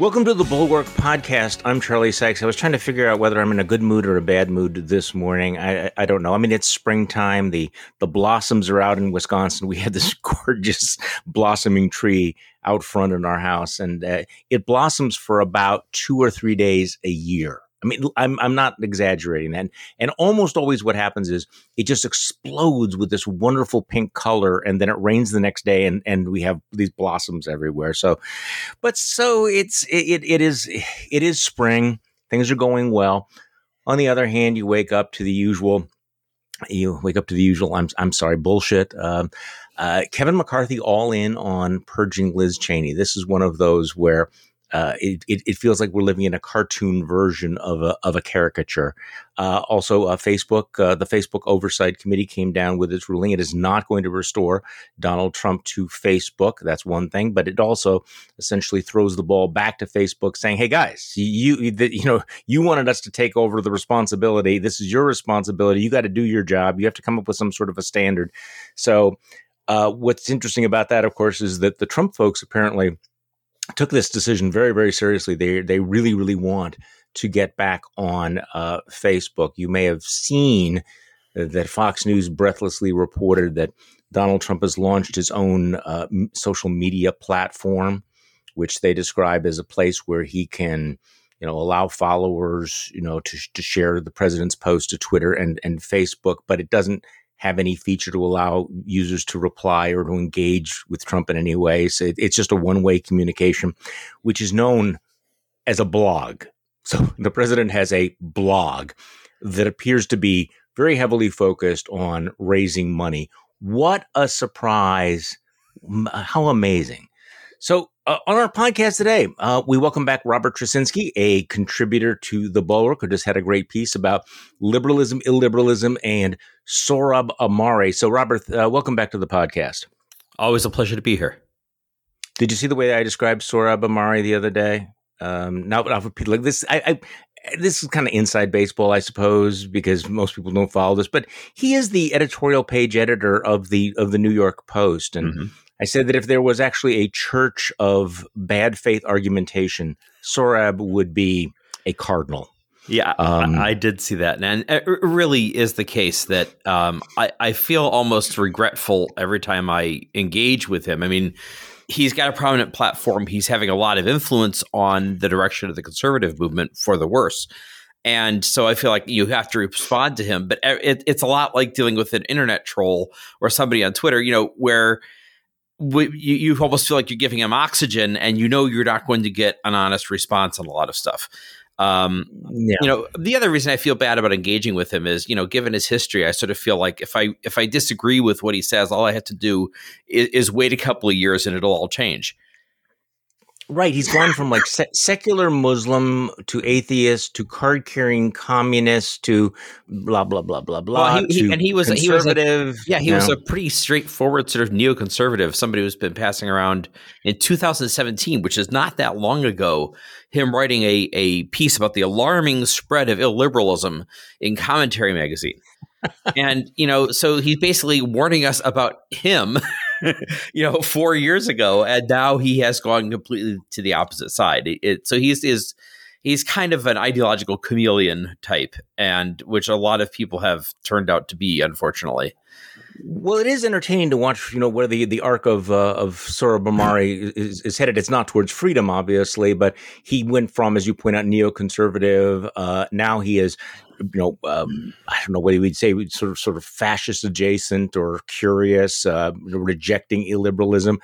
Welcome to the Bulwark Podcast. I'm Charlie Sykes. I was trying to figure out whether I'm in a good mood or a bad mood this morning. I, I don't know. I mean, it's springtime. the The blossoms are out in Wisconsin. We had this gorgeous blossoming tree out front in our house, and uh, it blossoms for about two or three days a year. I mean, I'm I'm not exaggerating. And and almost always what happens is it just explodes with this wonderful pink color, and then it rains the next day, and and we have these blossoms everywhere. So, but so it's it it is it is spring. Things are going well. On the other hand, you wake up to the usual. You wake up to the usual. I'm I'm sorry, bullshit. Um, uh, Kevin McCarthy all in on purging Liz Cheney. This is one of those where uh, it, it, it, feels like we're living in a cartoon version of a, of a caricature. Uh, also, uh, Facebook, uh, the Facebook Oversight Committee came down with its ruling. It is not going to restore Donald Trump to Facebook. That's one thing, but it also essentially throws the ball back to Facebook, saying, "Hey guys, you you, you know you wanted us to take over the responsibility. This is your responsibility. You got to do your job. You have to come up with some sort of a standard." So, uh, what's interesting about that, of course, is that the Trump folks apparently took this decision very, very seriously. They they really, really want to get back on uh, Facebook. You may have seen that Fox News breathlessly reported that Donald Trump has launched his own uh, social media platform, which they describe as a place where he can, you know, allow followers, you know, to to share the president's post to Twitter and and Facebook, but it doesn't have any feature to allow users to reply or to engage with Trump in any way. So it, it's just a one way communication, which is known as a blog. So the president has a blog that appears to be very heavily focused on raising money. What a surprise! How amazing. So, uh, on our podcast today, uh, we welcome back Robert Tracinski, a contributor to The Bulwark, who just had a great piece about liberalism, illiberalism, and Sohrab Ahmari. So, Robert, uh, welcome back to the podcast. Always a pleasure to be here. Did you see the way I described Sohrab Ahmari the other day? Um, now, I'll repeat like this. I, I this is kind of inside baseball, I suppose, because most people don't follow this. But he is the editorial page editor of the of the New York Post, and mm-hmm. I said that if there was actually a church of bad faith argumentation, Sohrab would be a cardinal. Yeah, um, I, I, did see that, and it really is the case that um, I, I feel almost regretful every time I engage with him. I mean, he's got a prominent platform. He's having a lot of influence on the direction of the conservative movement for the worse. And so I feel like you have to respond to him. But it, it's a lot like dealing with an internet troll or somebody on Twitter, you know, where – you, you almost feel like you're giving him oxygen and you know you're not going to get an honest response on a lot of stuff. Um, yeah. You know, the other reason I feel bad about engaging with him is, you know, given his history, I sort of feel like if I if I disagree with what he says, all I have to do is, is wait a couple of years and it'll all change. Right. He's gone from like se- secular Muslim to atheist to card carrying communist to blah blah blah blah blah. Well, he, he, and he was he was a, yeah he was know. a pretty straightforward sort of neoconservative. Somebody who's been passing around in 2017, which is not that long ago. Him writing a a piece about the alarming spread of illiberalism in Commentary magazine, and you know, so he's basically warning us about him. you know, four years ago, and now he has gone completely to the opposite side. It, it, so he's is he's kind of an ideological chameleon type, and which a lot of people have turned out to be, unfortunately. Well, it is entertaining to watch, you know, where the, the arc of uh, of Sohrab Ahmari is, is, headed. It's not towards freedom, obviously, but he went from, as you point out, neoconservative. Uh, now he is you know, um, I don't know what would say, sort of sort of fascist adjacent or curious, uh, rejecting illiberalism.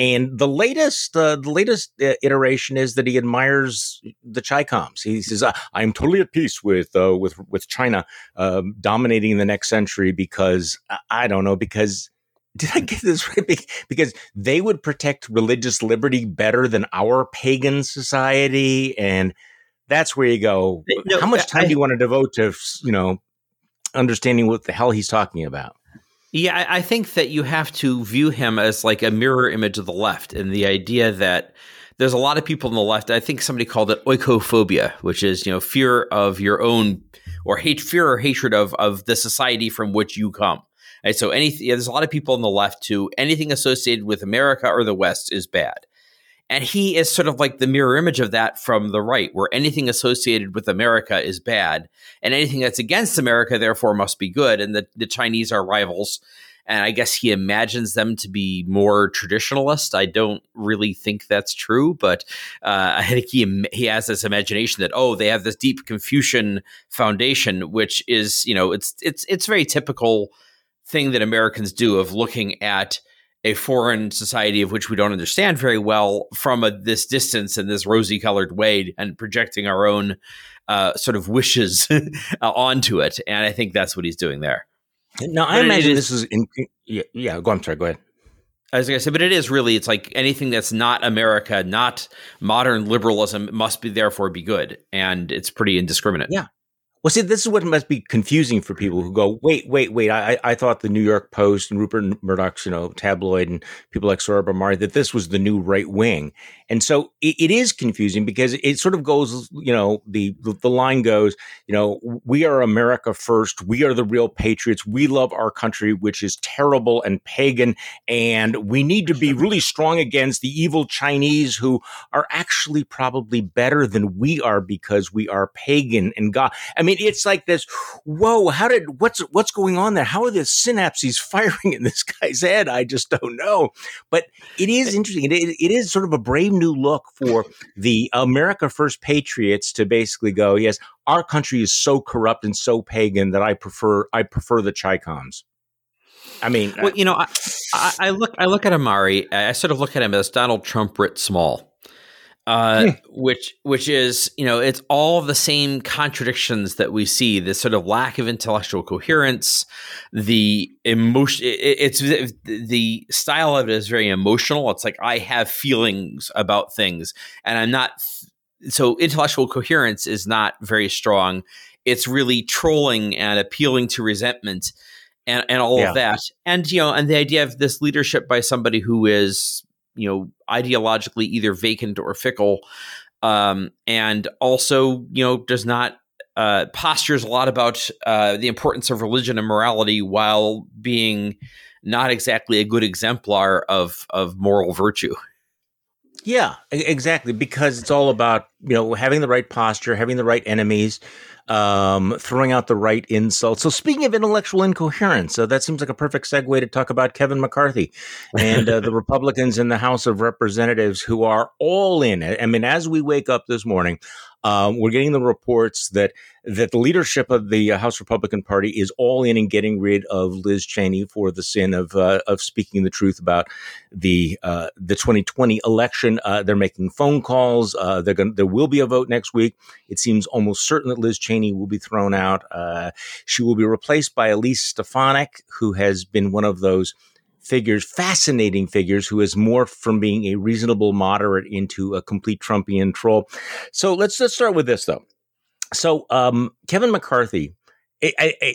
And the latest, uh, the latest uh, iteration is that he admires the Chicoms. He says, "I am totally at peace with uh, with with China um, dominating the next century because I don't know because." Did I get this right? Because they would protect religious liberty better than our pagan society, and that's where you go. No, How much time I, do you want to devote to, you know, understanding what the hell he's talking about? Yeah, I think that you have to view him as like a mirror image of the left, and the idea that there's a lot of people on the left. I think somebody called it oikophobia, which is you know fear of your own or hate, fear or hatred of of the society from which you come. And so, anything yeah, there's a lot of people on the left who anything associated with America or the West is bad. And he is sort of like the mirror image of that from the right, where anything associated with America is bad, and anything that's against America, therefore, must be good. And the, the Chinese are rivals. And I guess he imagines them to be more traditionalist. I don't really think that's true, but uh, I think he he has this imagination that oh, they have this deep Confucian foundation, which is you know it's it's it's very typical thing that Americans do of looking at a foreign society of which we don't understand very well from a, this distance in this rosy colored way and projecting our own uh, sort of wishes uh, onto it. And I think that's what he's doing there. No, I but imagine is, this is in, yeah, yeah. Go. I'm sorry. Go ahead. As I said, but it is really, it's like anything that's not America, not modern liberalism, must be therefore be good, and it's pretty indiscriminate. Yeah, well, see, this is what must be confusing for people who go, wait, wait, wait. I, I thought the New York Post and Rupert Murdoch's, you know, tabloid and people like Sohrab Ahmari that this was the new right wing. And so it, it is confusing because it sort of goes, you know, the, the line goes, you know, we are America first. We are the real patriots. We love our country, which is terrible and pagan. And we need to be really strong against the evil Chinese who are actually probably better than we are because we are pagan and God. I mean, mean, it's like this. Whoa! How did what's what's going on there? How are the synapses firing in this guy's head? I just don't know. But it is eh. interesting. It, it is sort of a brave new look for the America First patriots to basically go, yes, our country is so corrupt and so pagan that I prefer I prefer the Chicoms. I mean, well, you know, I, I, look I look at Ahmari. I sort of look at him as Donald Trump writ small uh, hmm. which which is you know it's all the same contradictions that we see this sort of lack of intellectual coherence the emotion it, it's the style of it is very emotional it's like i have feelings about things and i'm not so intellectual coherence is not very strong it's really trolling and appealing to resentment and, and all yeah. of that and you know and the idea of this leadership by somebody who is you know ideologically either vacant or fickle um, and also you know does not uh, postures a lot about uh, the importance of religion and morality while being not exactly a good exemplar of of moral virtue yeah exactly because it's all about you know having the right posture having the right enemies um, throwing out the right insults. So, speaking of intellectual incoherence, uh, that seems like a perfect segue to talk about Kevin McCarthy and uh, the Republicans in the House of Representatives who are all in it. I mean, as we wake up this morning, um, we're getting the reports that that the leadership of the uh, House Republican Party is all in in getting rid of Liz Cheney for the sin of uh, of speaking the truth about the uh, the 2020 election. Uh, they're making phone calls. Uh, they're going. There will be a vote next week. It seems almost certain that Liz Cheney will be thrown out. Uh, she will be replaced by Elise Stefanik, who has been one of those figures, fascinating figures, who has morphed from being a reasonable moderate into a complete Trumpian troll. So let's let's start with this though. So um, Kevin McCarthy I, I, I,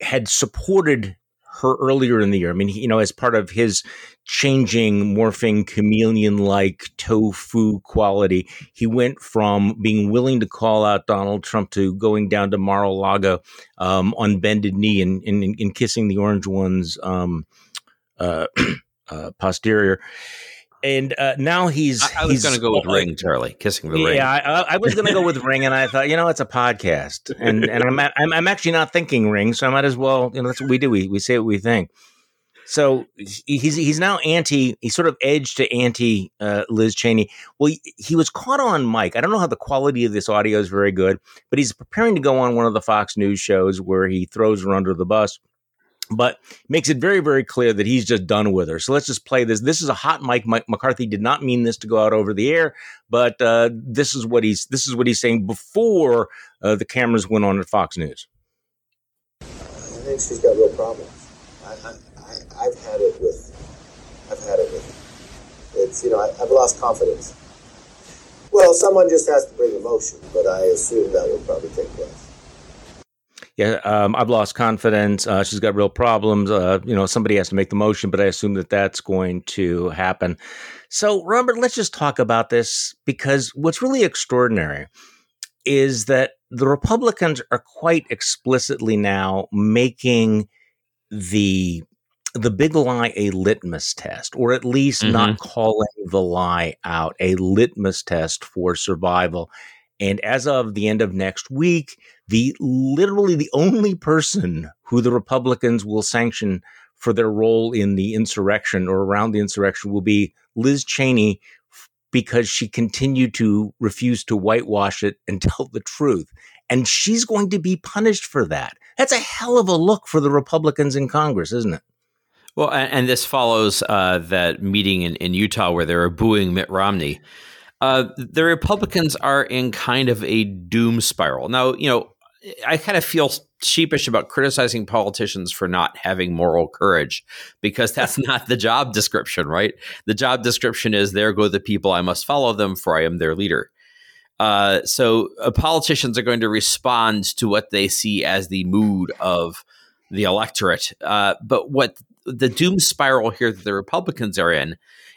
had supported her earlier in the year. I mean, you know, as part of his changing, morphing, chameleon like tofu quality, he went from being willing to call out Donald Trump to going down to Mar a Lago um, on bended knee and, and, and, kissing the orange one's um, uh, uh, posterior. And uh, now he's. I, I was going to go with ring, Charlie, kissing the yeah, ring. Yeah, I, I, was going to go with ring, and I thought, you know, it's a podcast, and and I'm, I'm I'm actually not thinking ring, so I might as well. You know, that's what we do. We we say what we think. So he's he's now anti. He's sort of edged to anti uh, Liz Cheney. Well, he, he, was caught on mic. I don't know how the quality of this audio is very good, but he's preparing to go on one of the Fox News shows where he throws her under the bus but makes it very, very clear that he's just done with her. So let's just play this. This is a hot mic. Mike McCarthy did not mean this to go out over the air, but uh, this is what he's this is what he's saying before uh, the cameras went on at Fox News. I think she's got real problems. I, I, have had it with, I've had it with, it's you know I, I've lost confidence. Well, someone just has to bring emotion, but I assume that will probably take place yeah, um, I've lost confidence. Uh, she's got real problems. Uh, you know, somebody has to make the motion, but I assume that that's going to happen. So, Robert, let's just talk about this because what's really extraordinary is that the Republicans are quite explicitly now making the the big lie a litmus test, or at least mm-hmm. not calling the lie out, a litmus test for survival. And as of the end of next week, the literally the only person who the Republicans will sanction for their role in the insurrection or around the insurrection will be Liz Cheney because she continued to refuse to whitewash it and tell the truth. And she's going to be punished for that. That's a hell of a look for the Republicans in Congress, isn't it? Well, and, and this follows uh, that meeting in, in Utah where they were booing Mitt Romney. Uh, the Republicans are in kind of a doom spiral. Now, you know, I kind of feel sheepish about criticizing politicians for not having moral courage because that's not the job description, right? The job description is there go the people, I must follow them, for I am their leader. Uh, so uh, politicians are going to respond to what they see as the mood of the electorate. Uh, but what the doom spiral here that the Republicans are in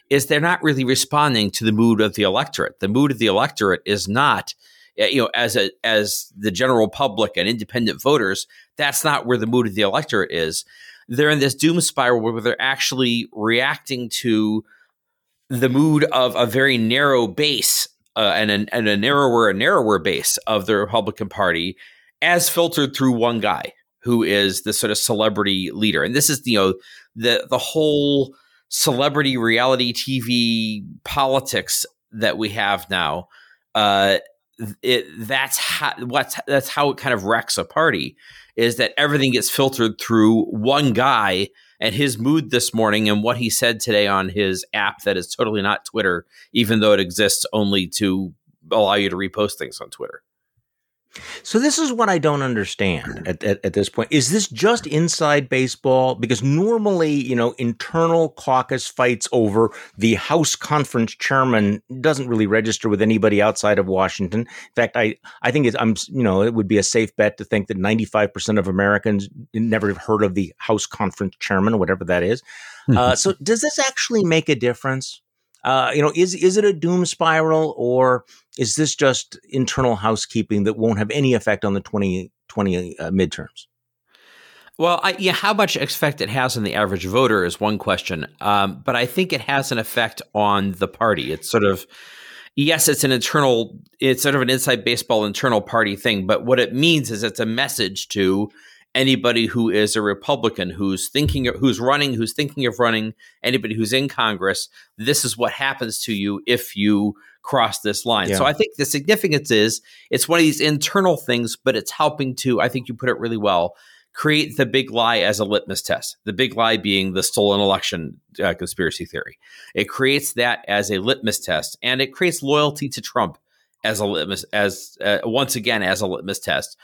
is they're not really responding to the mood of the electorate. The mood of the electorate is not you know, as a as the general public and independent voters, that's not where the mood of the electorate is. They're in this doom spiral where they're actually reacting to the mood of a very narrow base uh, and, a, and a narrower and narrower base of the Republican Party, as filtered through one guy who is the sort of celebrity leader. And this is you know the the whole celebrity reality TV politics that we have now. Uh, it that's how what's that's how it kind of wrecks a party is that everything gets filtered through one guy and his mood this morning and what he said today on his app that is totally not Twitter, even though it exists only to allow you to repost things on Twitter. So this is what I don't understand at, at, at, this point. Is this just inside baseball? Because normally, you know, internal caucus fights over the House conference chairman doesn't really register with anybody outside of Washington. In fact, I, I think it's, I'm, you know, it would be a safe bet to think that 95% of Americans never have heard of the House conference chairman or whatever that is. Mm-hmm. Uh, so does this actually make a difference? Uh, you know, is is it a doom spiral or is this just internal housekeeping that won't have any effect on the 2020 uh, midterms? Well, I, yeah, how much effect it has on the average voter is one question, um, but I think it has an effect on the party. It's sort of yes, it's an internal, it's sort of an inside baseball internal party thing, but what it means is it's a message to anybody who is a Republican who's thinking, who's running, who's thinking of running, anybody who's in Congress, this is what happens to you if you cross this line. Yeah. So I think the significance is it's one of these internal things, but it's helping to, I think you put it really well, create the big lie as a litmus test. The big lie being the stolen election uh, conspiracy theory. It creates that as a litmus test, and it creates loyalty to Trump as a litmus, as uh, once again as a litmus test.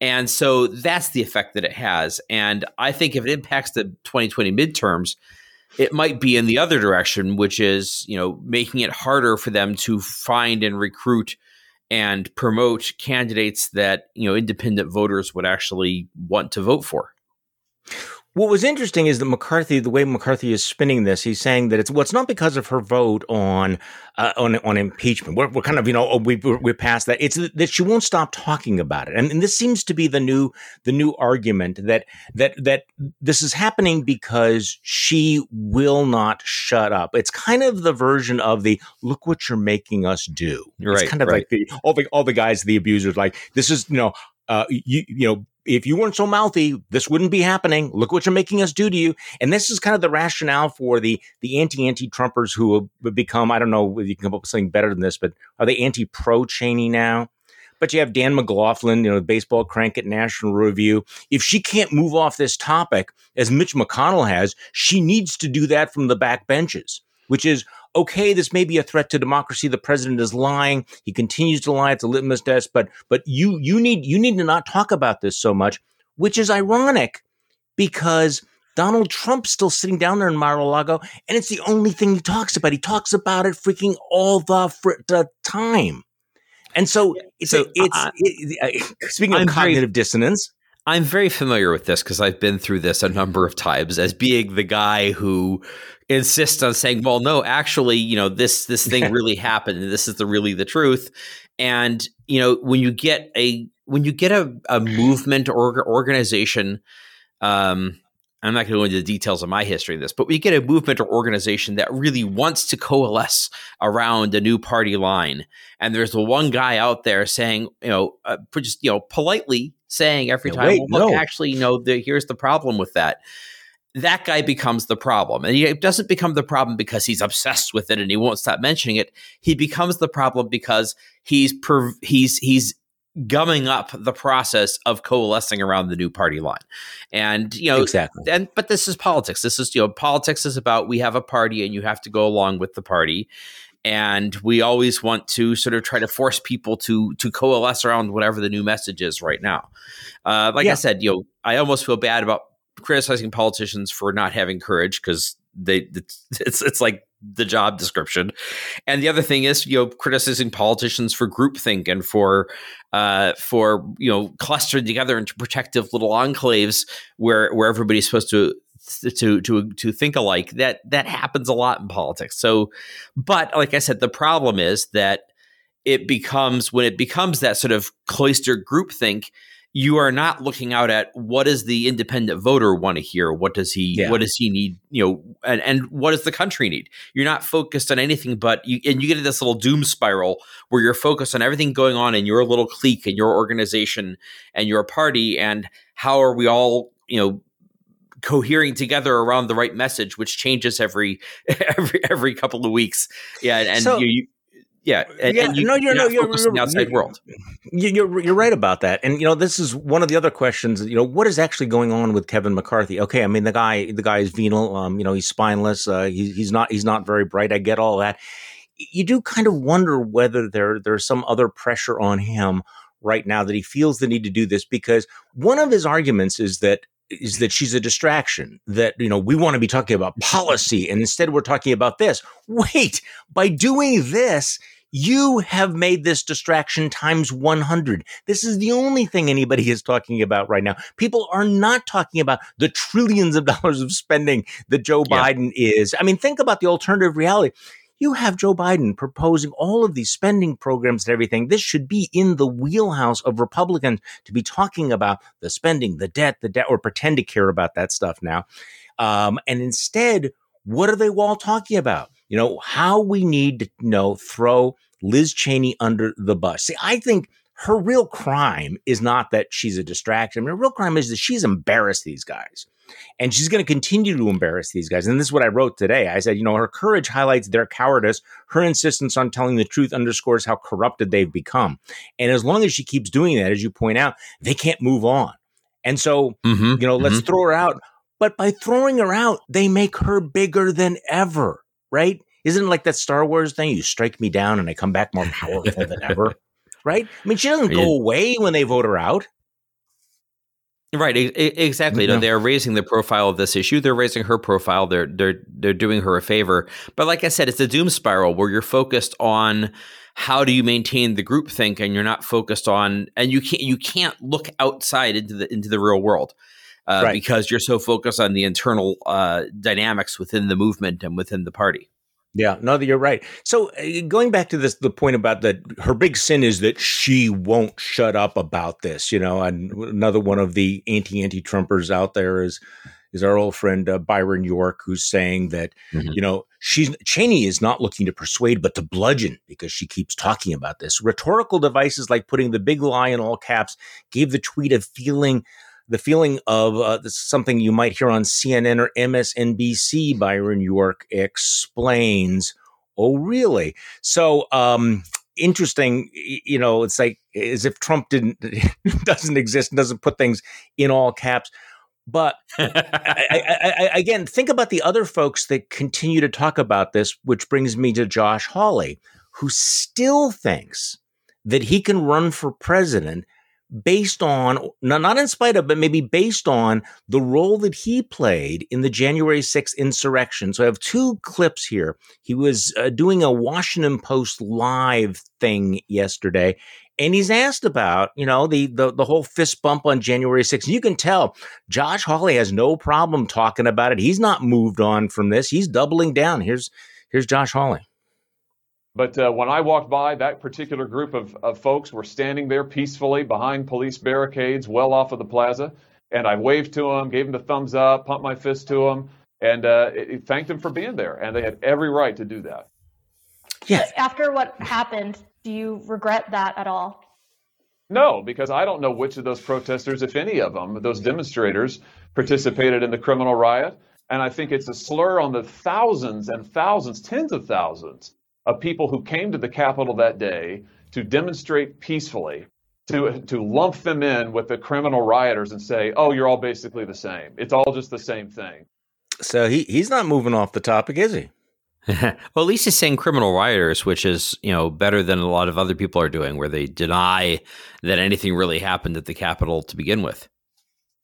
And so that's the effect that it has. And I think if it impacts the 2020 midterms, it might be in the other direction, which is, you know, making it harder for them to find and recruit and promote candidates that, you know, independent voters would actually want to vote for. What was interesting is that McCarthy, the way McCarthy is spinning this, he's saying that it's well, it's not because of her vote on uh, on on impeachment. We're, we're, kind of you know we we're past that. It's that she won't stop talking about it, and, and this seems to be the new the new argument that that that this is happening because she will not shut up. It's kind of the version of the look what you're making us do. Right, it's kind of right. like the all the all the guys, the abusers, like this is you know uh, you you know if you weren't so mouthy, this wouldn't be happening. Look what you're making us do to you. And this is kind of the rationale for the the anti anti Trumpers who have become I don't know you can come up with something better than this, but are they anti pro Cheney now? But you have Dan McLaughlin, you know, the baseball crank at National Review. If she can't move off this topic, as Mitch McConnell has, she needs to do that from the back benches, which is okay, this may be a threat to democracy. The president is lying. He continues to lie. It's a litmus test. But but you you need you need to not talk about this so much, which is ironic because Donald Trump's still sitting down there in Mar-a-Lago, and it's the only thing he talks about. He talks about it freaking all the, fr- the time. And so it's so, it's it, uh, speaking of I'm cognitive very, dissonance. I'm very familiar with this because I've been through this a number of times as being the guy who insists on saying, "Well, no, actually, you know, this this thing really happened, and this is the really the truth." And you know, when you get a when you get a, a movement or organization, um, I'm not going to go into the details of my history of this, but we get a movement or organization that really wants to coalesce around a new party line. And there's the one guy out there saying, you know, uh, just, you know, politely saying every yeah, time, wait, well, look, no. actually, you know, the, here's the problem with that. That guy becomes the problem. And he doesn't become the problem because he's obsessed with it and he won't stop mentioning it. He becomes the problem because he's, per, he's, he's gumming up the process of coalescing around the new party line. And you know exactly. And but this is politics. This is you know politics is about we have a party and you have to go along with the party. And we always want to sort of try to force people to to coalesce around whatever the new message is right now. Uh, like yeah. I said, you know, I almost feel bad about criticizing politicians for not having courage because they it's it's like the job description. And the other thing is, you know, criticizing politicians for groupthink and for uh, for you know clustering together into protective little enclaves where where everybody's supposed to to to to think alike. That that happens a lot in politics. So, but like I said, the problem is that it becomes when it becomes that sort of cloistered groupthink you are not looking out at what does the independent voter want to hear? What does he yeah. what does he need you know and, and what does the country need? You're not focused on anything but you and you get in this little doom spiral where you're focused on everything going on in your little clique and your organization and your party and how are we all you know cohering together around the right message which changes every every every couple of weeks. Yeah and so, you, yeah, and, yeah. And you, no, you're, no, you're, you're, the outside you're, world. You're you're right about that, and you know this is one of the other questions. You know what is actually going on with Kevin McCarthy? Okay, I mean the guy the guy is venal. Um, you know he's spineless. Uh, he, he's not he's not very bright. I get all that. You do kind of wonder whether there there's some other pressure on him right now that he feels the need to do this because one of his arguments is that is that she's a distraction that you know we want to be talking about policy and instead we're talking about this wait by doing this you have made this distraction times 100. This is the only thing anybody is talking about right now. People are not talking about the trillions of dollars of spending that Joe yeah. Biden is. I mean, think about the alternative reality you have Joe Biden proposing all of these spending programs and everything. This should be in the wheelhouse of Republicans to be talking about the spending, the debt, the debt, or pretend to care about that stuff now. Um, and instead, what are they all talking about? You know, how we need to you know throw Liz Cheney under the bus. See, I think her real crime is not that she's a distraction. I mean, her real crime is that she's embarrassed these guys. And she's going to continue to embarrass these guys. And this is what I wrote today. I said, you know, her courage highlights their cowardice. Her insistence on telling the truth underscores how corrupted they've become. And as long as she keeps doing that, as you point out, they can't move on. And so, mm-hmm, you know, let's mm-hmm. throw her out. But by throwing her out, they make her bigger than ever, right? Isn't it like that Star Wars thing? You strike me down and I come back more powerful than ever right? I mean, she doesn't go away when they vote her out. Right, exactly. No. they're raising the profile of this issue. They're raising her profile. They're they're they're doing her a favor. But like I said, it's a doom spiral where you're focused on how do you maintain the group think, and you're not focused on, and you can't you can't look outside into the into the real world. Uh, right. Because you're so focused on the internal uh, dynamics within the movement and within the party. Yeah, no, you're right. So uh, going back to this, the point about that, her big sin is that she won't shut up about this. You know, and another one of the anti anti Trumpers out there is is our old friend uh, Byron York, who's saying that mm-hmm. you know she's Cheney is not looking to persuade but to bludgeon because she keeps talking about this. Rhetorical devices like putting the big lie in all caps gave the tweet a feeling the feeling of uh, something you might hear on CNN or MSNBC. Byron York explains. Oh, really? So, um, interesting. You know, it's like as if Trump didn't doesn't exist and doesn't put things in all caps. But I, I, I, again, think about the other folks that continue to talk about this, which brings me to Josh Hawley, who still thinks that he can run for president based on not in spite of but maybe based on the role that he played in the January 6th insurrection. So i have two clips here. He was uh, doing a washington post live thing yesterday and he's asked about you know the, the the whole fist bump on january 6th you can tell josh hawley has no problem talking about it. He's not moved on from this. He's doubling down. Here's here's josh hawley but uh, when I walked by, that particular group of, of folks were standing there peacefully behind police barricades well off of the plaza. and I waved to them, gave them the thumbs up, pumped my fist to them, and uh, it, it thanked them for being there. And they had every right to do that. Yeah. After what happened, do you regret that at all? No, because I don't know which of those protesters, if any of them, those demonstrators, participated in the criminal riot. And I think it's a slur on the thousands and thousands, tens of thousands of people who came to the Capitol that day to demonstrate peacefully, to, to lump them in with the criminal rioters and say, oh, you're all basically the same. It's all just the same thing. So he, he's not moving off the topic, is he? well, at least he's saying criminal rioters, which is you know better than a lot of other people are doing, where they deny that anything really happened at the Capitol to begin with.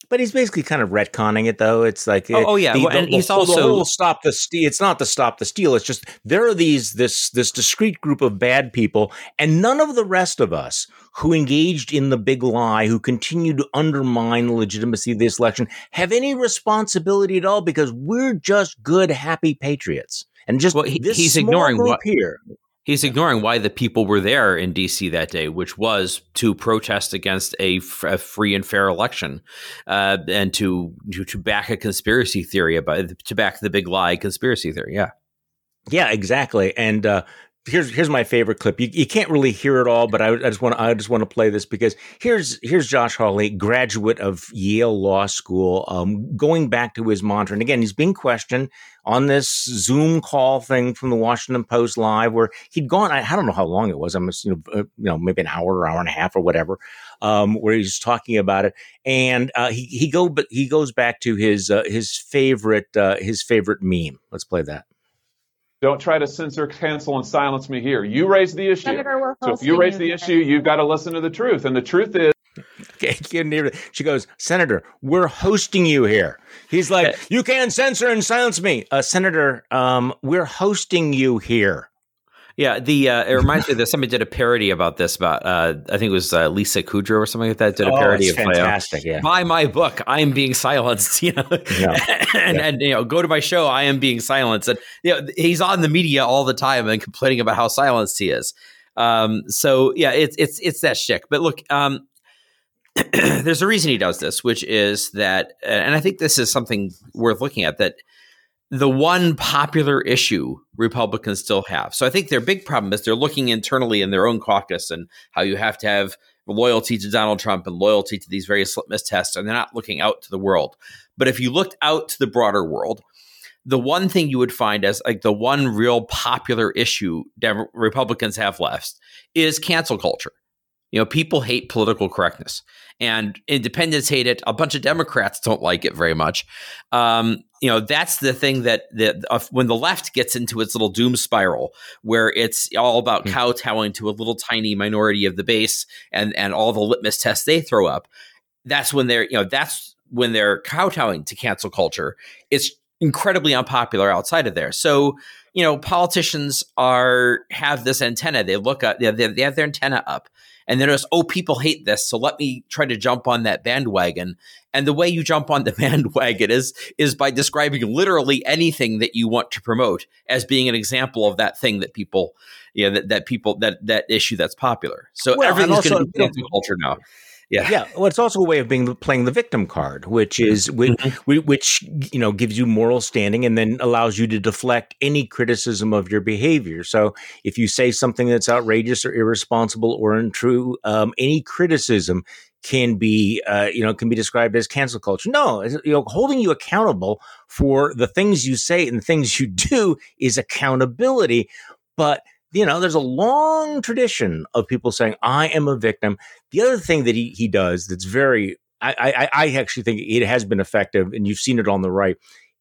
But he's basically kind of retconning it, though. It's like, oh, oh yeah, the, well, and the, he's also the stop the steal. It's not the stop the steal. It's just there are these this this discrete group of bad people, and none of the rest of us who engaged in the big lie, who continue to undermine the legitimacy of this election, have any responsibility at all because we're just good, happy patriots. And just well, he, he's ignoring what here. He's ignoring why the people were there in D.C. that day, which was to protest against a, f- a free and fair election, uh, and to, to, to back a conspiracy theory about to back the big lie conspiracy theory. Yeah, yeah, exactly. And uh, here's here's my favorite clip. You, you can't really hear it all, but I, I just want I just want to play this because here's here's Josh Hawley, graduate of Yale Law School, um, going back to his mantra. And again, he's being questioned on this Zoom call thing from the Washington Post Live, where he'd gone. I, I don't know how long it was. I'm you know, uh, you know maybe an hour or hour and a half or whatever, um, where he's talking about it. And uh, he he go but he goes back to his uh, his favorite uh, his favorite meme. Let's play that. Don't try to censor, cancel, and silence me here. You raise the issue. So if you raise the issue, you've got to listen to the truth. And the truth is. She goes, Senator, we're hosting you here. He's like, you can't censor and silence me. Uh, Senator, um, we're hosting you here. Yeah, the uh, it reminds me that somebody did a parody about this. About uh, I think it was uh, Lisa Kudrow or something like that did a oh, parody of fantastic. yeah, buy my book. I am being silenced. You know, yeah. and, yeah. and you know, go to my show. I am being silenced. And you know, he's on the media all the time and complaining about how silenced he is. Um, so yeah, it's it's it's that shtick. But look, um, there's a reason he does this, which is that, and I think this is something worth looking at that the one popular issue Republicans still have. So I think their big problem is they're looking internally in their own caucus and how you have to have loyalty to Donald Trump and loyalty to these various litmus tests, and they're not looking out to the world. But if you looked out to the broader world, the one thing you would find as like the one real popular issue Republicans have left is cancel culture. You know, people hate political correctness, and independents hate it. A bunch of Democrats don't like it very much. Um, you know, that's the thing that the uh, when the left gets into its little doom spiral, where it's all about mm-hmm. kowtowing to a little tiny minority of the base and and all the litmus tests they throw up. That's when they're you know that's when they're kowtowing to cancel culture. It's incredibly unpopular outside of there. So you know, politicians are have this antenna. They look up. They, they have their antenna up and then it's oh people hate this so let me try to jump on that bandwagon. And the way you jump on the bandwagon is is by describing literally anything that you want to promote as being an example of that thing that people you know that, that people that that issue that's popular. So well, everything's going to be cancel culture now yeah, yeah. Well, it's also a way of being playing the victim card, which is mm-hmm. which you know gives you moral standing and then allows you to deflect any criticism of your behavior. So if you say something that's outrageous or irresponsible or untrue, um, any criticism can be uh, you know can be described as cancel culture. No, you know, holding you accountable for the things you say and the things you do is accountability, but you know, there's a long tradition of people saying, I am a victim. The other thing that he, he does that's very, I, I, I actually think it has been effective, and you've seen it on the right,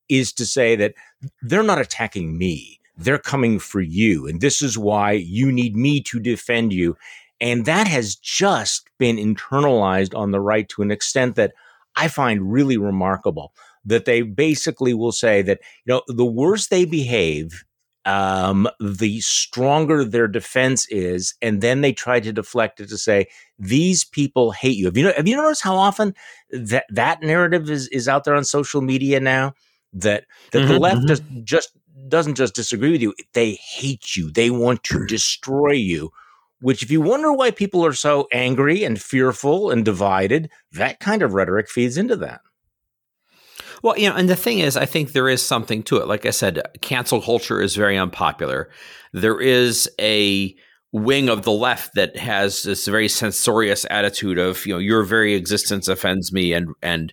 is to say that they're not attacking me. They're coming for you. And this is why you need me to defend you. And that has just been internalized on the right to an extent that I find really remarkable. That they basically will say that, you know, the worse they behave, um, the stronger their defense is, and then they try to deflect it to say these people hate you. Have you have you noticed how often that that narrative is is out there on social media now? That that mm-hmm, the left mm-hmm. does, just doesn't just disagree with you; they hate you. They want to destroy you. which, if you wonder why people are so angry and fearful and divided, that kind of rhetoric feeds into that. Well, you know, and the thing is, I think there is something to it. Like I said, cancel culture is very unpopular. There is a wing of the left that has this very censorious attitude of, you know, your very existence offends me, and and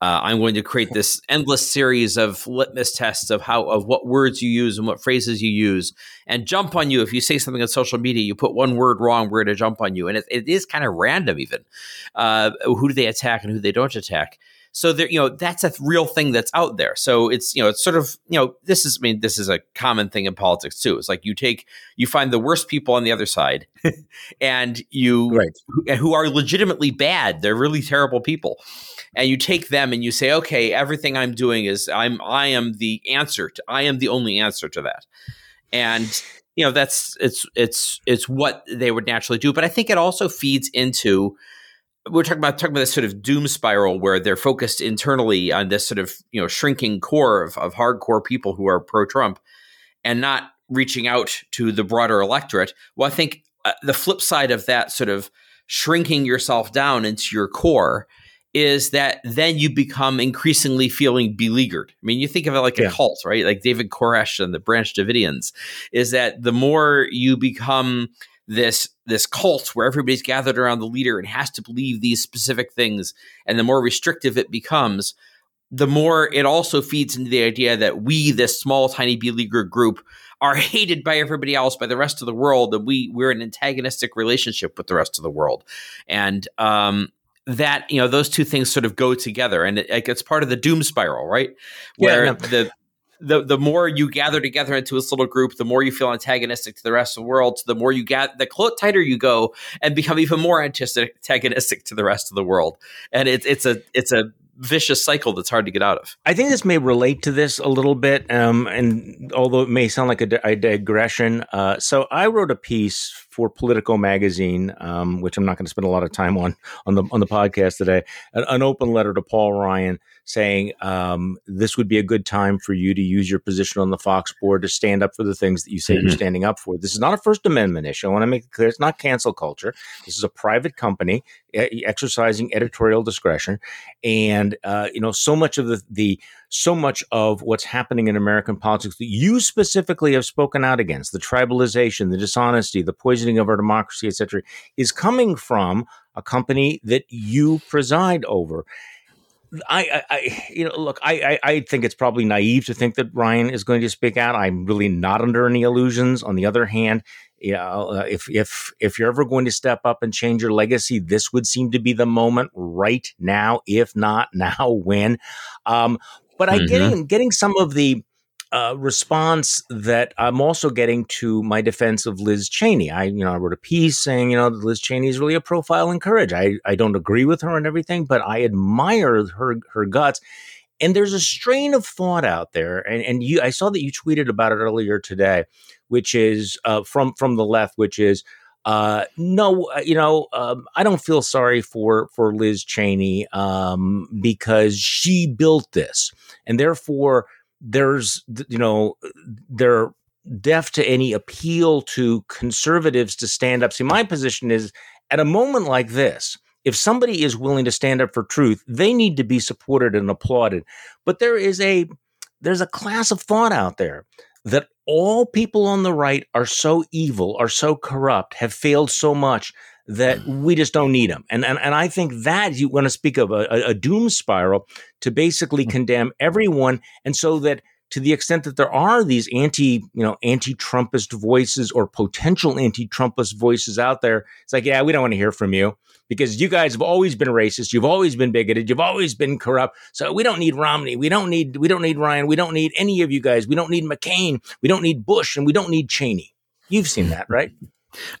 uh, I'm going to create this endless series of litmus tests of how of what words you use and what phrases you use, and jump on you if you say something on social media. You put one word wrong, we're going to jump on you, and it, it is kind of random. Even uh, who do they attack and who they don't attack. So there, you know, that's a real thing that's out there. So it's, you know, it's sort of, you know, this is, I mean, this is a common thing in politics too. It's like you take, you find the worst people on the other side, and you, right. who, who are legitimately bad. They're really terrible people, and you take them and you say, okay, everything I'm doing is I'm I am the answer to I am the only answer to that, and you know that's it's it's it's what they would naturally do. But I think it also feeds into we're talking about talking about this sort of doom spiral where they're focused internally on this sort of you know shrinking core of, of hardcore people who are pro Trump, and not reaching out to the broader electorate. Well, I think uh, the flip side of that sort of shrinking yourself down into your core is that then you become increasingly feeling beleaguered. I mean, you think of it like yeah. a cult, right? Like David Koresh and the Branch Davidians, is that the more you become this this cult where everybody's gathered around the leader and has to believe these specific things, and the more restrictive it becomes, the more it also feeds into the idea that we, this small, tiny beleaguered group, are hated by everybody else, by the rest of the world, that we we're an antagonistic relationship with the rest of the world, and um, that you know those two things sort of go together. And it, it's part of the doom spiral right? Where yeah, no. the the the more you gather together into this little group, the more you feel antagonistic to the rest of the world. So the more you get, the tighter you go, and become even more antagonistic to the rest of the world. And it's it's a it's a vicious cycle that's hard to get out of. I think this may relate to this a little bit, um, and although it may sound like a, a digression, uh, so I wrote a piece for Politico magazine, um, which I'm not going to spend a lot of time on on the on the podcast today. An, an open letter to Paul Ryan saying um, this would be a good time for you to use your position on the Fox board to stand up for the things that you say mm-hmm. you're standing up for. This is not a First Amendment issue. I want to make it clear it's not cancel culture. This is a private company exercising editorial discretion, and uh, you know so much of the the so much of what's happening in American politics that you specifically have spoken out against the tribalization, the dishonesty, the poisoning of our democracy, etc., is coming from a company that you preside over. I, I, you know, look, I, I, I, think it's probably naive to think that Ryan is going to speak out. I'm really not under any illusions. On the other hand, know, uh, if if if you're ever going to step up and change your legacy, this would seem to be the moment right now. If not now, when? Um, but I mm-hmm. getting getting some of the uh, response that I'm also getting to my defense of Liz Cheney. I, you know, I wrote a piece saying, you know, Liz Cheney is really a profile in courage. I, I don't agree with her and everything, but I admire her her guts. And there's a strain of thought out there, and and you, I saw that you tweeted about it earlier today, which is uh, from from the left, which is. Uh, no, uh, you know, um, I don't feel sorry for for Liz Cheney um, because she built this, and therefore there's you know they're deaf to any appeal to conservatives to stand up. See, my position is at a moment like this, if somebody is willing to stand up for truth, they need to be supported and applauded. But there is a there's a class of thought out there that all people on the right are so evil, are so corrupt, have failed so much that we just don't need them. And and, and I think that you want to speak of a, a doom spiral to basically mm. condemn everyone, and so that to the extent that there are these anti, you know, anti-Trumpist voices or potential anti-Trumpist voices out there, it's like, yeah, we don't want to hear from you because you guys have always been racist, you've always been bigoted, you've always been corrupt. So we don't need Romney, we don't need, we don't need Ryan, we don't need any of you guys, we don't need McCain, we don't need Bush, and we don't need Cheney. You've seen that, right?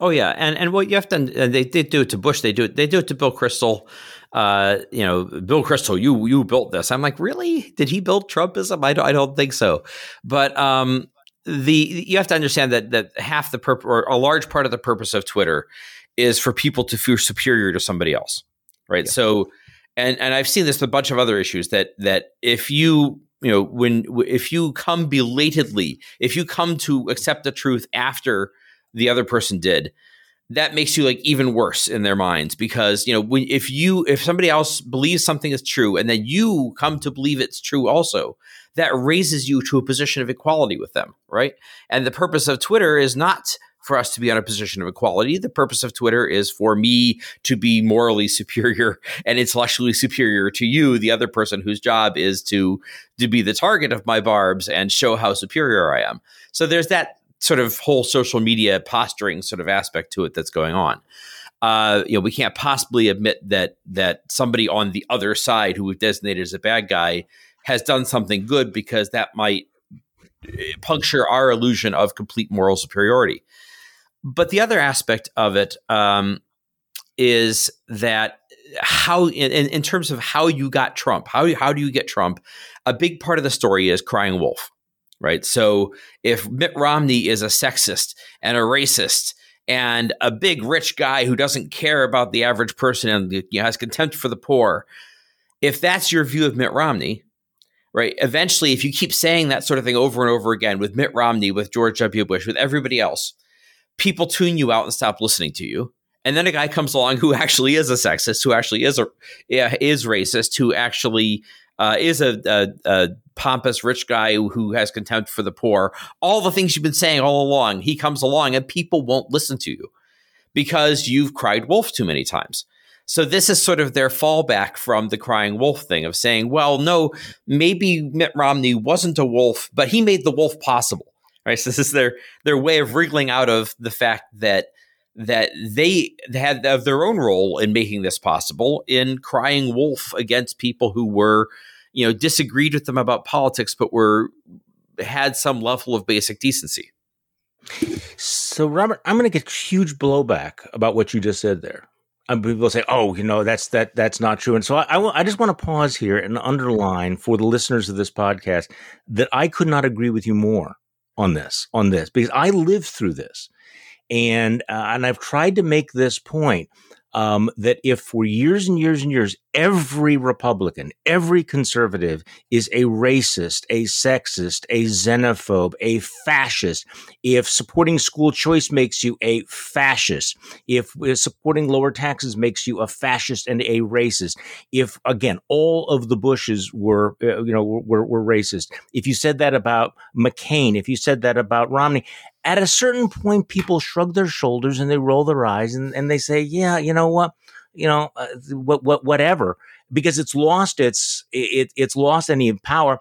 Oh yeah, and and what you have to and they, they do it to Bush, they do it they do it to Bill Kristol. Uh, you know, Bill Kristol, you you built this. I'm like, really? Did he build Trumpism? I don't, I don't think so. But um, the you have to understand that that half the purpose or a large part of the purpose of Twitter is for people to feel superior to somebody else, right? Yeah. So, and and I've seen this with a bunch of other issues that that if you you know when if you come belatedly, if you come to accept the truth after the other person did, that makes you like even worse in their minds because you know when, if you if somebody else believes something is true and then you come to believe it's true also that raises you to a position of equality with them right? And the purpose of twitter is not for us to be on a position of equality. The purpose of twitter is for me to be morally superior and intellectually superior to you the other person whose job is to to be the target of my barbs and show how superior i am. So there's that sort of whole social media posturing sort of aspect to it that's going on. Uh, you know, we can't possibly admit that that somebody on the other side who we've designated as a bad guy has done something good because that might eh, puncture our illusion of complete moral superiority. But the other aspect of it um, is that how, in, in terms of how you got Trump, how how do you get Trump? A big part of the story is crying wolf right? So if Mitt Romney is a sexist and a racist and a big rich guy who doesn't care about the average person and you know, has contempt for the poor, if that's your view of Mitt Romney, right? Eventually, if you keep saying that sort of thing over and over again with Mitt Romney, with George W. Bush, with everybody else, people tune you out and stop listening to you. And then a guy comes along who actually is a sexist, who actually is a is racist, who actually uh, is a, a, a, pompous rich guy who has contempt for the poor. All the things you've been saying all along, he comes along and people won't listen to you because you've cried wolf too many times. So this is sort of their fallback from the crying wolf thing of saying, well, no, maybe Mitt Romney wasn't a wolf, but he made the wolf possible. Right. So this is their their way of wriggling out of the fact that that they had of their own role in making this possible in crying wolf against people who were you know disagreed with them about politics but were had some level of basic decency. So robert i'm going to get huge blowback about what you just said there. And people say oh you know that's that that's not true. And so I, I, I just want to pause here and underline for the listeners of this podcast that i could not agree with you more on this on this because i lived through this. And uh, and I've tried to make this point um, that if for years and years and years, every Republican, every conservative is a racist, a sexist, a xenophobe, a fascist, if supporting school choice makes you a fascist, if supporting lower taxes makes you a fascist and a racist, if again all of the Bushes were uh, you know were, were racist, if you said that about McCain, if you said that about Romney, at a certain point, people shrug their shoulders and they roll their eyes and, and they say, yeah, you know what? You know, uh, what, what, whatever, because it's lost its, it, it's lost any power.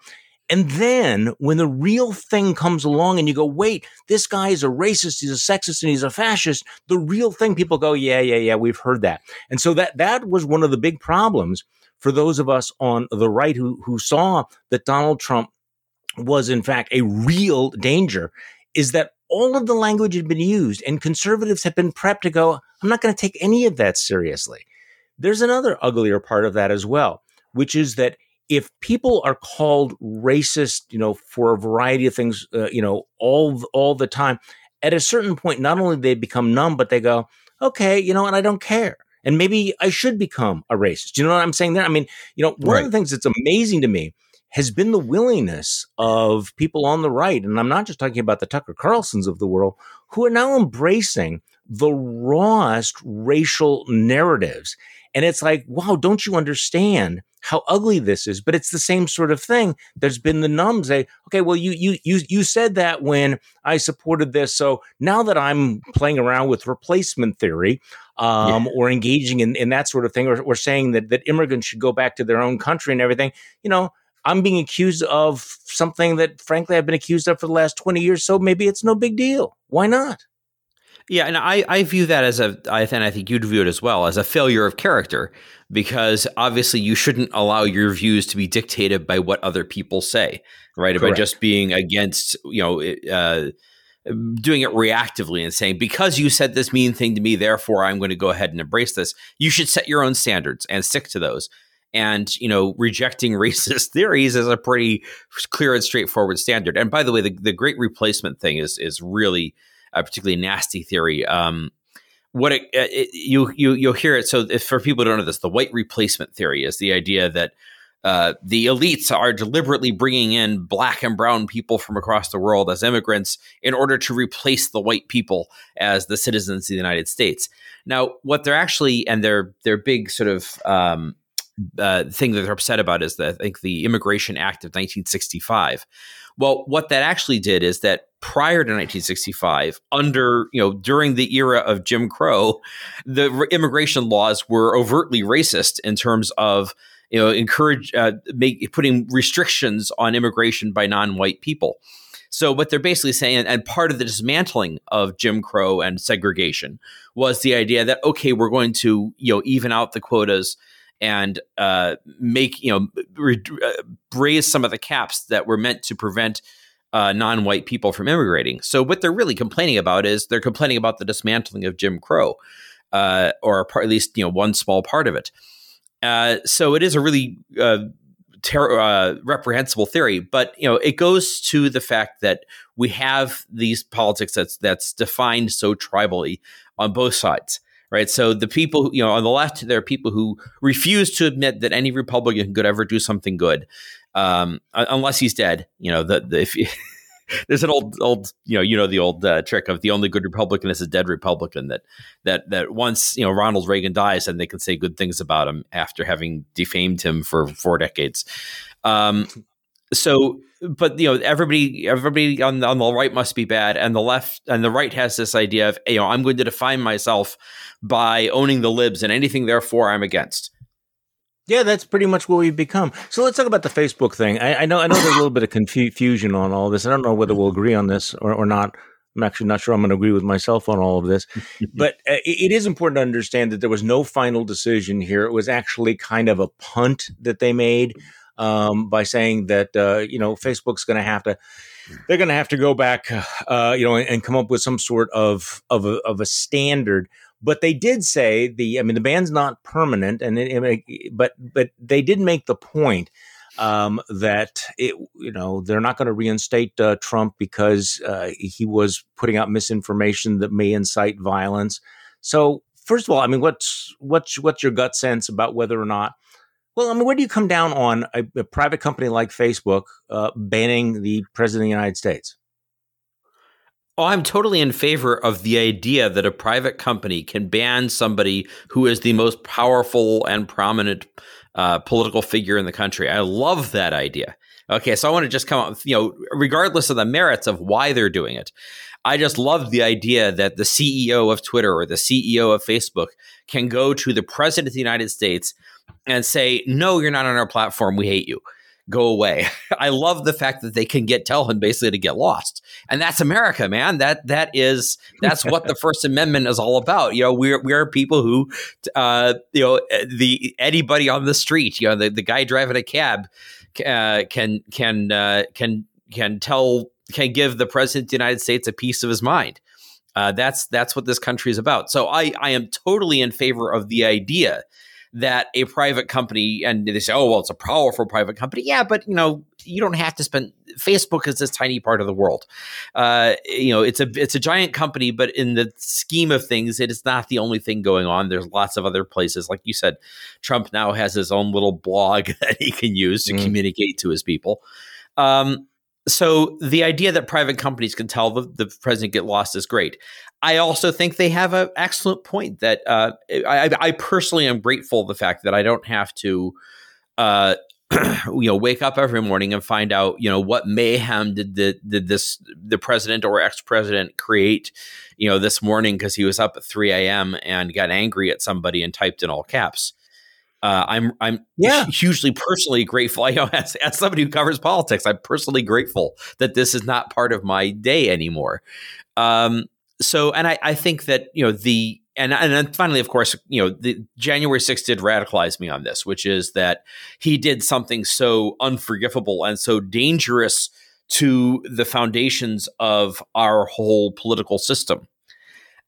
And then when the real thing comes along and you go, wait, this guy is a racist, he's a sexist, and he's a fascist, the real thing, people go, yeah, yeah, yeah, we've heard that. And so that, that was one of the big problems for those of us on the right who, who saw that Donald Trump was in fact a real danger is that all of the language had been used and conservatives have been prepped to go, I'm not going to take any of that seriously. There's another uglier part of that as well, which is that if people are called racist, you know, for a variety of things, uh, you know, all all the time, at a certain point, not only they become numb, but they go, okay, you know, and I don't care, and maybe I should become a racist. You know what I'm saying there? I mean, you know, one right. of the things that's amazing to me has been the willingness of people on the right, and I'm not just talking about the Tucker Carlsons of the world, who are now embracing the rawest racial narratives. And it's like, wow, don't you understand how ugly this is? But it's the same sort of thing. There's been the numbs say, okay, well, you you you you said that when I supported this. So now that I'm playing around with replacement theory, um, yeah. or engaging in, in that sort of thing, or, or saying that that immigrants should go back to their own country and everything, you know, I'm being accused of something that, frankly, I've been accused of for the last 20 years. So maybe it's no big deal. Why not? Yeah, and I, I view that as a, I and I think you'd view it as well as a failure of character, because obviously you shouldn't allow your views to be dictated by what other people say, right? Correct. By just being against, you know, uh, doing it reactively and saying because you said this mean thing to me, therefore I'm going to go ahead and embrace this. You should set your own standards and stick to those and you know rejecting racist theories is a pretty clear and straightforward standard. And by the way the, the great replacement thing is is really a particularly nasty theory. Um, what it, it, you you you'll hear it. So for people who don't know this the white replacement theory is the idea that uh, the elites are deliberately bringing in black and brown people from across the world as immigrants in order to replace the white people as the citizens of the United States. Now, what they're actually and their their big sort of um, uh, thing that they're upset about is that I think the Immigration Act of 1965. Well, what that actually did is that prior to 1965, under you know during the era of Jim Crow, the immigration laws were overtly racist in terms of you know encourage uh, make, putting restrictions on immigration by non-white people. So what they're basically saying, and part of the dismantling of Jim Crow and segregation was the idea that okay, we're going to you know even out the quotas and uh, make you know re- uh, raise some of the caps that were meant to prevent uh, non-white people from immigrating. So what they're really complaining about is they're complaining about the dismantling of Jim Crow, uh, or part, at least you know one small part of it. Uh, so it is a really uh, ter- reprehensible theory, but you know it goes to the fact that we have these politics that's that's defined so tribally on both sides right? So the people, you know, on the left, there are people who refuse to admit that any Republican could ever do something good, um, unless he's dead. You know, the, the if you, there's an old old you know you know the old uh, trick of the only good Republican is a dead Republican that that that once you know Ronald Reagan dies and they can say good things about him after having defamed him for four decades. Um, so but you know everybody everybody on the, on the right must be bad and the left and the right has this idea of you know i'm going to define myself by owning the libs and anything therefore i'm against. Yeah that's pretty much what we've become. So let's talk about the facebook thing. I, I know i know there's a little bit of confusion on all this i don't know whether we'll agree on this or, or not. I'm actually not sure i'm going to agree with myself on all of this but uh, it, it is important to understand that there was no final decision here. It was actually kind of a punt that they made um, by saying that uh, you know Facebook's going to have to they're going to have to go back uh, you know and, and, come up with some sort of of a, of a standard. But they did say the I mean the ban's not permanent, and it, it, but but they did make the point um, that it, you know they're not going to reinstate uh, Trump because uh, he was putting out misinformation that may incite violence. So first of all, I mean, what's what's what's your gut sense about whether or not well, I mean, where do you come down on a, a private company like Facebook uh, banning the president of the United States? Oh, I'm totally in favor of the idea that a private company can ban somebody who is the most powerful and prominent uh, political figure in the country. I love that idea. Okay, so I want to just come up, you know, regardless of the merits of why they're doing it. I just love the idea that the CEO of Twitter or the CEO of Facebook can go to the president of the United States and say, "No, you're not on our platform. We hate you. Go away." I love the fact that they can get tell him basically to get lost, and that's America, man. That that is that's what the First Amendment is all about. You know, we're we are people who, uh, you know, the anybody on the street, you know, the, the guy driving a cab, uh, can can uh, can can tell can give the president of the United States a piece of his mind. Uh, that's that's what this country is about. So I I am totally in favor of the idea that a private company and they say, oh well, it's a powerful private company. Yeah, but you know you don't have to spend. Facebook is this tiny part of the world. Uh, you know, it's a it's a giant company, but in the scheme of things, it is not the only thing going on. There's lots of other places, like you said. Trump now has his own little blog that he can use to mm. communicate to his people. Um, so the idea that private companies can tell the, the president get lost is great. I also think they have an excellent point that uh, I, I, personally am grateful the fact that I don't have to, uh, you know, wake up every morning and find out, you know, what mayhem did the did this the president or ex president create, you know, this morning because he was up at three a.m. and got angry at somebody and typed in all caps. Uh, I'm I'm yeah. hugely personally grateful. You know, as, as somebody who covers politics, I'm personally grateful that this is not part of my day anymore. Um, so, and I, I think that you know the and and then finally, of course, you know the January 6th did radicalize me on this, which is that he did something so unforgivable and so dangerous to the foundations of our whole political system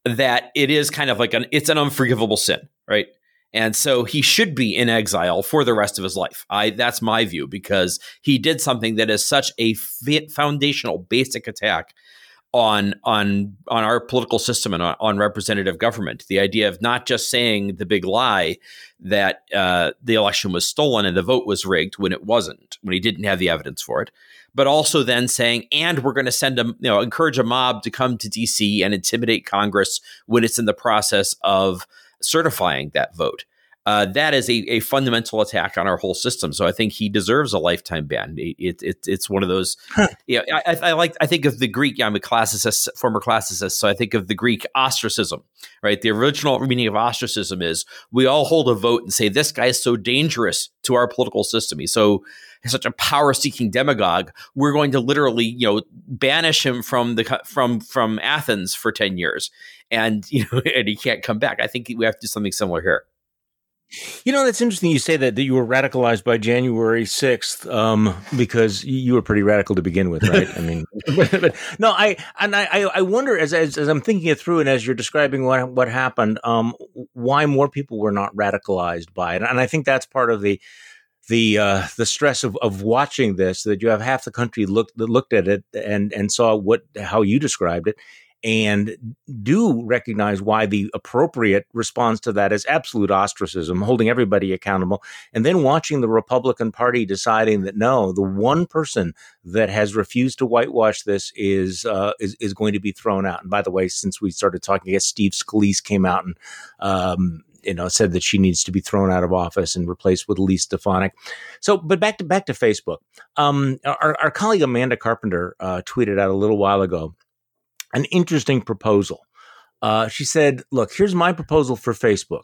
that it is kind of like an it's an unforgivable sin, right? And so he should be in exile for the rest of his life. I that's my view because he did something that is such a foundational basic attack on on on our political system and on, on, representative government. The idea of not just saying the big lie that uh, the election was stolen and the vote was rigged when it wasn't, when he didn't have the evidence for it, but also then saying, and we're going to send a you know encourage a mob to come to D.C. and intimidate Congress when it's in the process of certifying that vote uh, that is a, a, fundamental attack on our whole system. So I think he deserves a lifetime ban. It, it, it's one of those. Huh. Yeah, I, I, like. I think of the Greek. I'm a classicist, former classicist, so I think of the Greek ostracism. Right. The original meaning of ostracism is we all hold a vote and say this guy is so dangerous to our political system. He's so he's such a power-seeking demagogue. We're going to literally, you know, banish him from the from from Athens for ten years, and you know, and he can't come back. I think we have to do something similar here. You know, that's interesting. You say that, that you were radicalized by January 6th um, because you were pretty radical to begin with, right? I mean, but, no, I and I, I wonder as, as, as I'm thinking it through and as you're describing what what happened, um, why more people were not radicalized by it, and I think that's part of the the uh, the stress of, of watching this that you have half the country looked looked at it and and saw what how you described it and do recognize why the appropriate response to that is absolute ostracism, holding everybody accountable, and then watching the Republican Party deciding that no, the one person that has refused to whitewash this is uh, is, is going to be thrown out. And by the way, since we started talking, I guess Steve Scalise came out and. Um, you know, said that she needs to be thrown out of office and replaced with Elise Stefanik. So, but back to back to Facebook. Um, our, our colleague Amanda Carpenter uh, tweeted out a little while ago an interesting proposal. Uh, she said, Look, here's my proposal for Facebook.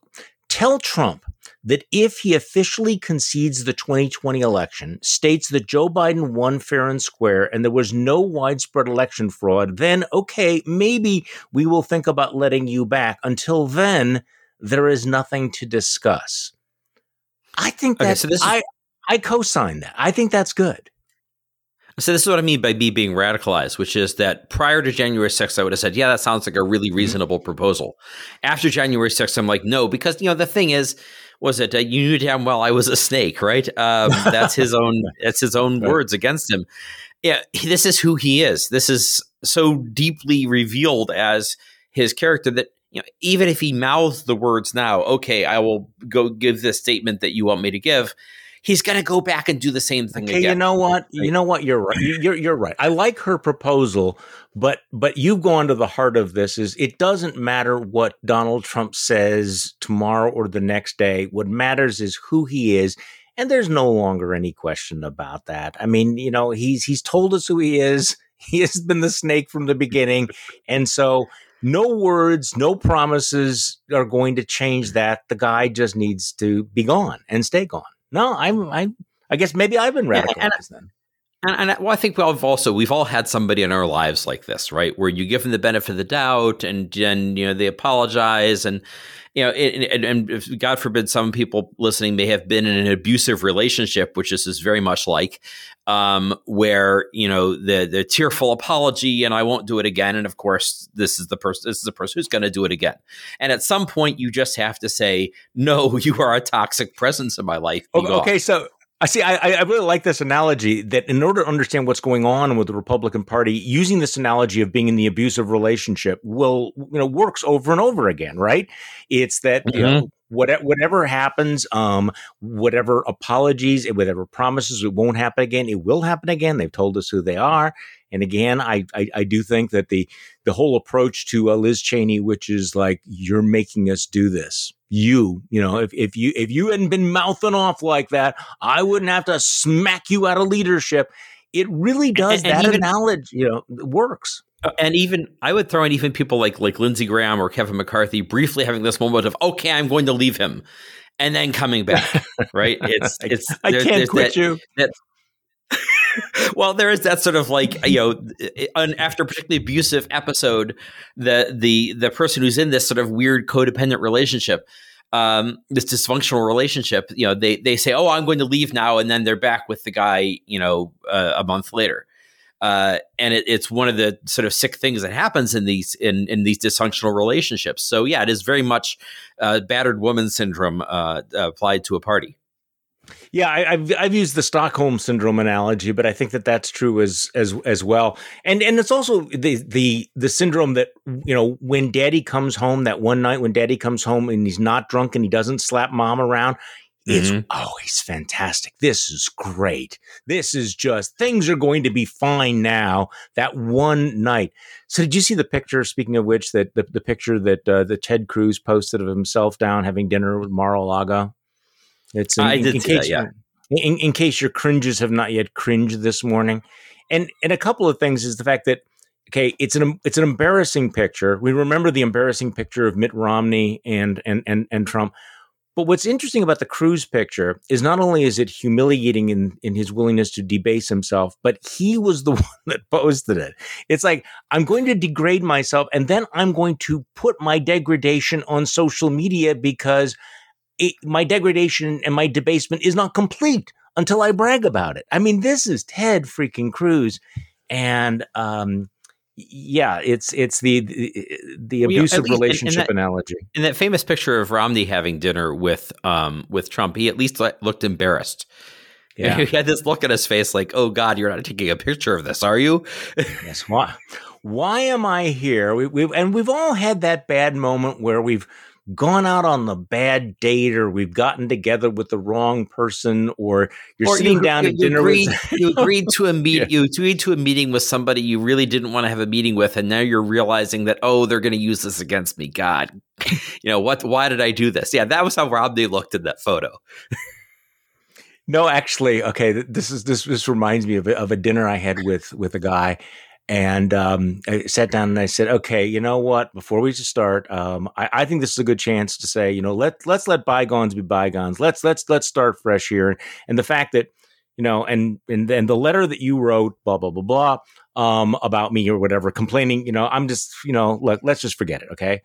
Tell Trump that if he officially concedes the 2020 election, states that Joe Biden won fair and square, and there was no widespread election fraud, then okay, maybe we will think about letting you back. Until then, there is nothing to discuss. I think that okay, so this is- I, I co-sign that. I think that's good. So this is what I mean by me being radicalized, which is that prior to January 6th, I would have said, yeah, that sounds like a really mm-hmm. reasonable proposal. After January 6th, I'm like, no, because you know the thing is, was it uh, you knew damn well I was a snake, right? Um, that's his own. That's his own right. words against him. Yeah, this is who he is. This is so deeply revealed as his character that you know, even if he mouths the words now, okay, I will go give this statement that you want me to give he's going to go back and do the same thing okay, again. You know what? You know what? You're right. You're you're right. I like her proposal, but but you've gone to the heart of this. Is it doesn't matter what Donald Trump says tomorrow or the next day. What matters is who he is. And there's no longer any question about that. I mean, you know, he's he's told us who he is. He has been the snake from the beginning. And so no words, no promises are going to change that. The guy just needs to be gone and stay gone. No, I'm. I. I guess maybe I've been radicalized then. And, and, well, I think we've also we've all had somebody in our lives like this, right? Where you give them the benefit of the doubt, and then you know they apologize, and you know, and, and, God forbid, some people listening may have been in an abusive relationship, which this is very much like, um, where you know the the tearful apology, and I won't do it again. And of course, this is the person. This is the person who's going to do it again. And at some point, you just have to say, "No, you are a toxic presence in my life." okay, so I see. I, I really like this analogy that in order to understand what's going on with the Republican Party, using this analogy of being in the abusive relationship will, you know, works over and over again, right? It's that mm-hmm. you know, whatever, whatever happens, um, whatever apologies, whatever promises, it won't happen again. It will happen again. They've told us who they are. And again, I, I, I do think that the the whole approach to uh, Liz Cheney, which is like you're making us do this, you, you know, if if you if you hadn't been mouthing off like that, I wouldn't have to smack you out of leadership. It really does. And, and that even, analogy, you know, works. And even I would throw in even people like like Lindsey Graham or Kevin McCarthy briefly having this moment of okay, I'm going to leave him, and then coming back. Right? It's it's I can't quit that, you. That, well, there is that sort of like you know, an, after a particularly abusive episode, the the the person who's in this sort of weird codependent relationship, um, this dysfunctional relationship, you know, they they say, "Oh, I'm going to leave now," and then they're back with the guy, you know, uh, a month later. Uh, and it, it's one of the sort of sick things that happens in these in, in these dysfunctional relationships. So yeah, it is very much uh, battered woman syndrome uh, applied to a party. Yeah, I, have I've used the Stockholm syndrome analogy, but I think that that's true as as as well. And and it's also the the the syndrome that you know when Daddy comes home that one night when Daddy comes home and he's not drunk and he doesn't slap Mom around. It's mm-hmm. always fantastic. This is great. This is just things are going to be fine now. That one night. So did you see the picture? Speaking of which, that the, the picture that uh, the Ted Cruz posted of himself down having dinner with Mar-a-Lago. It's in, I did in, in case, that, yeah. In, in case your cringes have not yet cringed this morning, and and a couple of things is the fact that okay, it's an it's an embarrassing picture. We remember the embarrassing picture of Mitt Romney and and and and Trump. But what's interesting about the Cruz picture is not only is it humiliating in, in his willingness to debase himself, but he was the one that posted it. It's like, I'm going to degrade myself and then I'm going to put my degradation on social media because it, my degradation and my debasement is not complete until I brag about it. I mean, this is Ted freaking Cruz. And, um, yeah, it's it's the the, the abusive well, relationship in, in that, analogy. In that famous picture of Romney having dinner with um with Trump, he at least looked embarrassed. Yeah, he had this look on his face, like, "Oh God, you're not taking a picture of this, are you?" yes. Why? Why am I here? We, we and we've all had that bad moment where we've gone out on the bad date or we've gotten together with the wrong person or you're or sitting you, down you, at dinner agreed, with you agreed to a meet yeah. you agreed to a meeting with somebody you really didn't want to have a meeting with and now you're realizing that oh they're going to use this against me god. You know what why did i do this? Yeah that was how romney looked in that photo. No actually okay this is this this reminds me of of a dinner i had with with a guy and um, I sat down and I said, okay, you know what? Before we just start, um, I, I, think this is a good chance to say, you know, let let's let bygones be bygones. Let's let's let's start fresh here. And the fact that, you know, and and then the letter that you wrote, blah blah blah blah, um, about me or whatever, complaining, you know, I'm just, you know, let, let's just forget it, okay?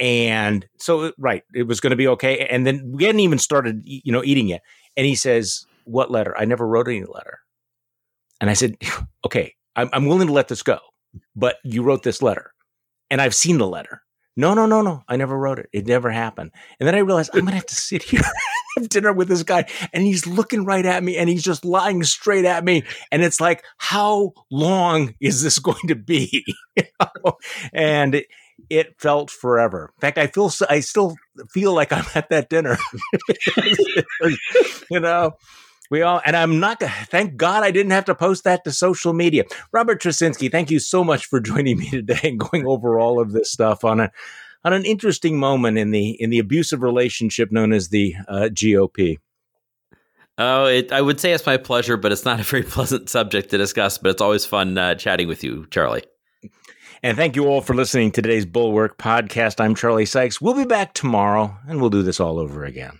And so, right, it was going to be okay. And then we hadn't even started, you know, eating yet. And he says, "What letter? I never wrote any letter." And I said, "Okay, I'm, I'm willing to let this go, but you wrote this letter and I've seen the letter. No, no, no, no. I never wrote it. It never happened. And then I realized I'm going to have to sit here have dinner with this guy and he's looking right at me and he's just lying straight at me. And it's like, how long is this going to be? you know? And it, it, felt forever. In fact, I feel, I still feel like I'm at that dinner, you know? We all, and I'm not, gonna, thank God I didn't have to post that to social media. Robert Tracinski, thank you so much for joining me today and going over all of this stuff on a, on an interesting moment in the, in the abusive relationship known as the uh, GOP. Oh, it, I would say it's my pleasure, but it's not a very pleasant subject to discuss. But it's always fun uh, chatting with you, Charlie. And thank you all for listening to today's Bulwark podcast. I'm Charlie Sykes. We'll be back tomorrow, and we'll do this all over again.